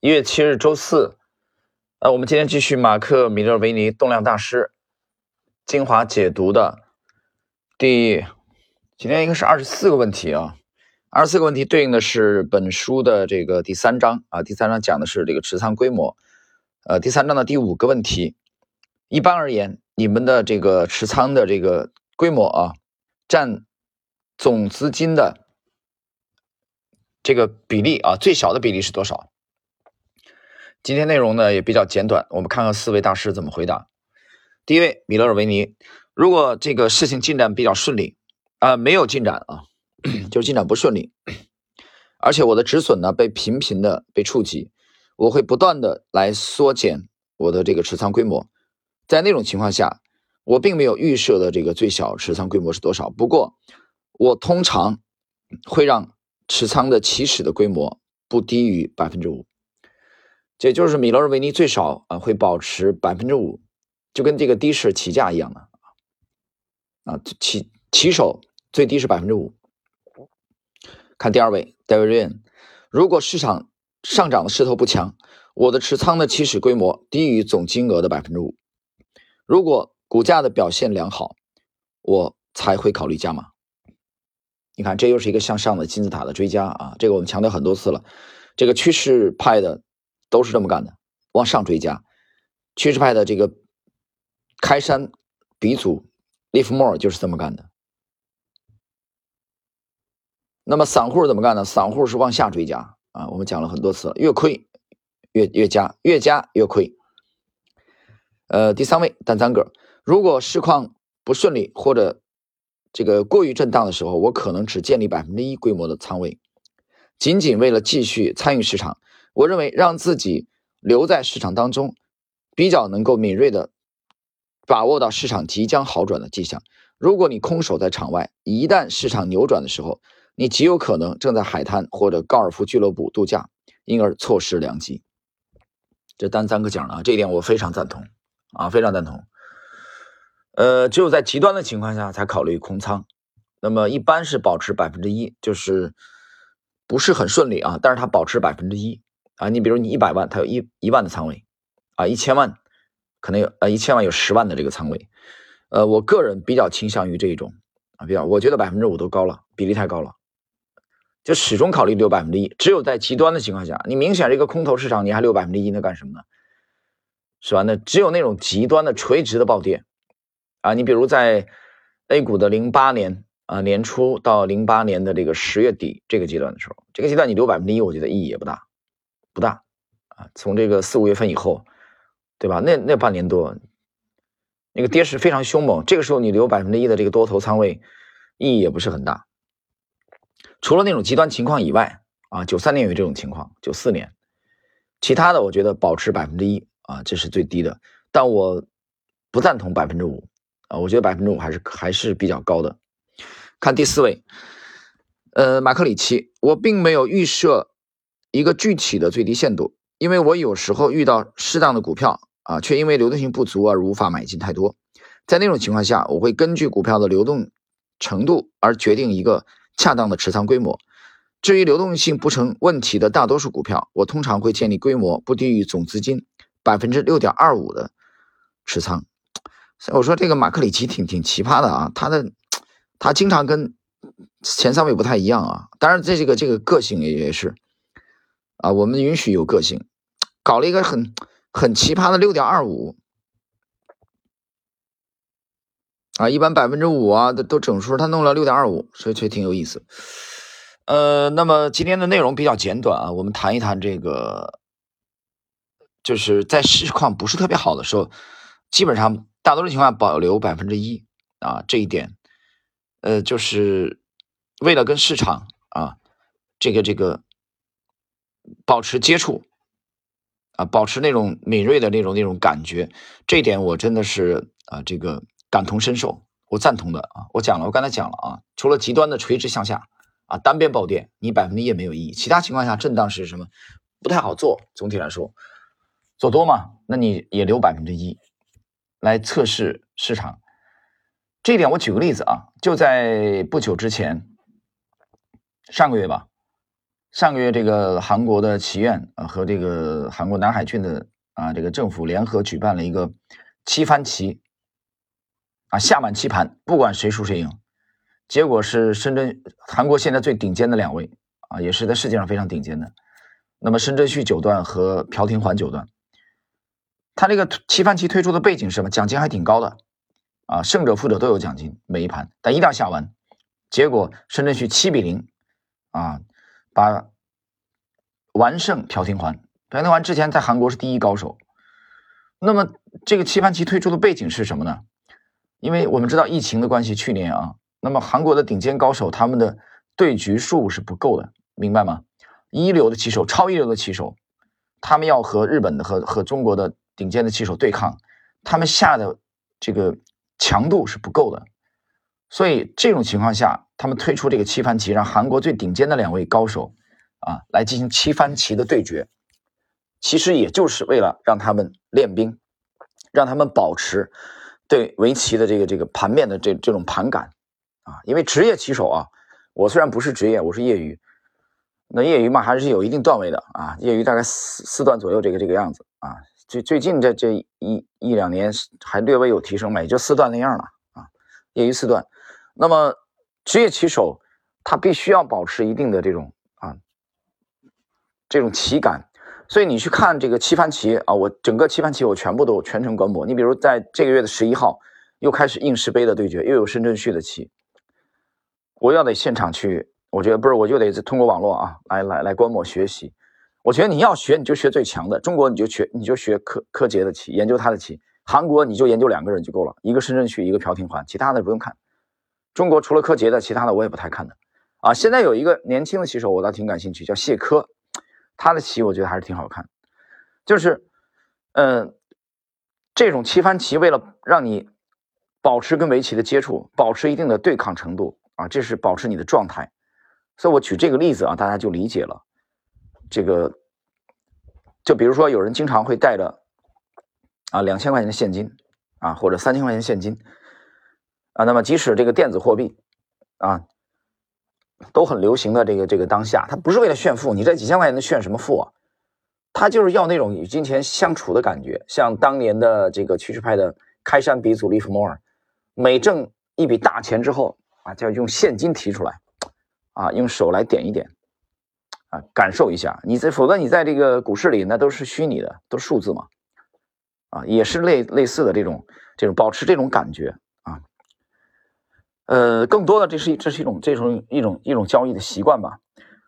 一月七日周四，呃，我们今天继续马克米勒维尼动量大师精华解读的第，今天应该是二十四个问题啊，二十四个问题对应的是本书的这个第三章啊，第三章讲的是这个持仓规模，呃，第三章的第五个问题，一般而言，你们的这个持仓的这个规模啊，占总资金的。这个比例啊，最小的比例是多少？今天内容呢也比较简短，我们看看四位大师怎么回答。第一位，米勒尔维尼，如果这个事情进展比较顺利啊，没有进展啊，就是进展不顺利，而且我的止损呢被频频的被触及，我会不断的来缩减我的这个持仓规模。在那种情况下，我并没有预设的这个最小持仓规模是多少，不过我通常会让。持仓的起始的规模不低于百分之五，这就是米勒尔维尼最少啊会保持百分之五，就跟这个低市起价一样的啊，起起手最低是百分之五。看第二位 David Ryan，如果市场上涨的势头不强，我的持仓的起始规模低于总金额的百分之五。如果股价的表现良好，我才会考虑加码。你看，这又是一个向上的金字塔的追加啊！这个我们强调很多次了，这个趋势派的都是这么干的，往上追加。趋势派的这个开山鼻祖 Livermore 就是这么干的。那么散户怎么干呢？散户是往下追加啊！我们讲了很多次了，越亏越越加，越加越亏。呃，第三位单三个，如果市况不顺利或者。这个过于震荡的时候，我可能只建立百分之一规模的仓位，仅仅为了继续参与市场。我认为让自己留在市场当中，比较能够敏锐的把握到市场即将好转的迹象。如果你空手在场外，一旦市场扭转的时候，你极有可能正在海滩或者高尔夫俱乐部度假，因而错失良机。这单三个讲了，这一点我非常赞同啊，非常赞同。呃，只有在极端的情况下才考虑空仓，那么一般是保持百分之一，就是不是很顺利啊，但是它保持百分之一啊。你比如你一百万，它有一一万的仓位啊，一千万可能有呃一千万有十万的这个仓位，呃，我个人比较倾向于这一种啊，比较我觉得百分之五都高了，比例太高了，就始终考虑留百分之一。只有在极端的情况下，你明显这个空头市场你还留百分之一，那干什么呢？是吧？那只有那种极端的垂直的暴跌。啊，你比如在 A 股的零八年啊年初到零八年的这个十月底这个阶段的时候，这个阶段你留百分之一，我觉得意义也不大，不大啊。从这个四五月份以后，对吧？那那半年多，那个跌势非常凶猛，这个时候你留百分之一的这个多头仓位，意义也不是很大。除了那种极端情况以外啊，九三年有这种情况，九四年，其他的我觉得保持百分之一啊，这是最低的，但我不赞同百分之五。啊，我觉得百分之五还是还是比较高的。看第四位，呃，马克里奇，我并没有预设一个具体的最低限度，因为我有时候遇到适当的股票啊，却因为流动性不足而无法买进太多。在那种情况下，我会根据股票的流动程度而决定一个恰当的持仓规模。至于流动性不成问题的大多数股票，我通常会建立规模不低于总资金百分之六点二五的持仓。所以我说这个马克里奇挺挺奇葩的啊，他的他经常跟前三位不太一样啊。当然，这这个这个个性也也是啊，我们允许有个性，搞了一个很很奇葩的六点二五啊，一般百分之五啊都都整数，他弄了六点二五，所以这挺有意思。呃，那么今天的内容比较简短啊，我们谈一谈这个，就是在市况不是特别好的时候，基本上。大多数情况保留百分之一啊，这一点，呃，就是为了跟市场啊，这个这个保持接触啊，保持那种敏锐的那种那种感觉，这一点我真的是啊，这个感同身受，我赞同的啊。我讲了，我刚才讲了啊，除了极端的垂直向下啊，单边暴跌，你百分之一也没有意义。其他情况下，震荡是什么？不太好做。总体来说，做多嘛，那你也留百分之一。来测试市场，这一点我举个例子啊，就在不久之前，上个月吧，上个月这个韩国的棋院啊和这个韩国南海郡的啊这个政府联合举办了一个七番棋啊下满棋盘，不管谁输谁赢，结果是深圳韩国现在最顶尖的两位啊，也是在世界上非常顶尖的。那么申真谞九段和朴廷桓九段，他这个棋盘棋推出的背景是什么？奖金还挺高的啊，胜者负者都有奖金，每一盘，但一定要下完。结果申真谞七比零啊，把完胜朴廷桓。朴廷桓之前在韩国是第一高手。那么这个棋盘棋推出的背景是什么呢？因为我们知道疫情的关系，去年啊，那么韩国的顶尖高手他们的对局数是不够的，明白吗？一流的棋手，超一流的棋手，他们要和日本的和和中国的顶尖的棋手对抗，他们下的这个强度是不够的，所以这种情况下，他们推出这个七番棋，让韩国最顶尖的两位高手啊来进行七番棋的对决，其实也就是为了让他们练兵，让他们保持对围棋的这个这个盘面的这这种盘感啊，因为职业棋手啊，我虽然不是职业，我是业余。那业余嘛，还是有一定段位的啊。业余大概四四段左右，这个这个样子啊。最最近这这一一两年还略微有提升嘛，也就四段那样了啊。业余四段，那么职业棋手他必须要保持一定的这种啊这种棋感。所以你去看这个棋盘棋啊，我整个棋盘棋我全部都全程观摩。你比如在这个月的十一号，又开始应世杯的对决，又有深圳旭的棋，我要得现场去。我觉得不是，我就得通过网络啊，来来来观摩学习。我觉得你要学，你就学最强的。中国你就学，你就学柯柯洁的棋，研究他的棋。韩国你就研究两个人就够了，一个申真谞，一个朴廷桓，其他的不用看。中国除了柯洁的，其他的我也不太看的。啊，现在有一个年轻的棋手，我倒挺感兴趣，叫谢科，他的棋我觉得还是挺好看。就是，嗯，这种棋盘棋，为了让你保持跟围棋的接触，保持一定的对抗程度啊，这是保持你的状态。所以我举这个例子啊，大家就理解了。这个，就比如说有人经常会带着啊两千块钱的现金啊，或者三千块钱现金啊，那么即使这个电子货币啊都很流行的这个这个当下，它不是为了炫富，你这几千块钱能炫什么富啊？他就是要那种与金钱相处的感觉，像当年的这个趋势派的开山鼻祖利弗莫尔，每挣一笔大钱之后啊，就要用现金提出来。啊，用手来点一点，啊，感受一下。你在否则你在这个股市里，那都是虚拟的，都是数字嘛。啊，也是类类似的这种这种保持这种感觉。呃，更多的这是这是一种这种一种一种交易的习惯吧。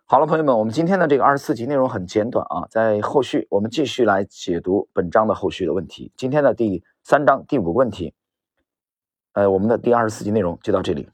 好了，朋友们，我们今天的这个二十四集内容很简短啊，在后续我们继续来解读本章的后续的问题。今天的第三章第五个问题，呃，我们的第二十四集内容就到这里。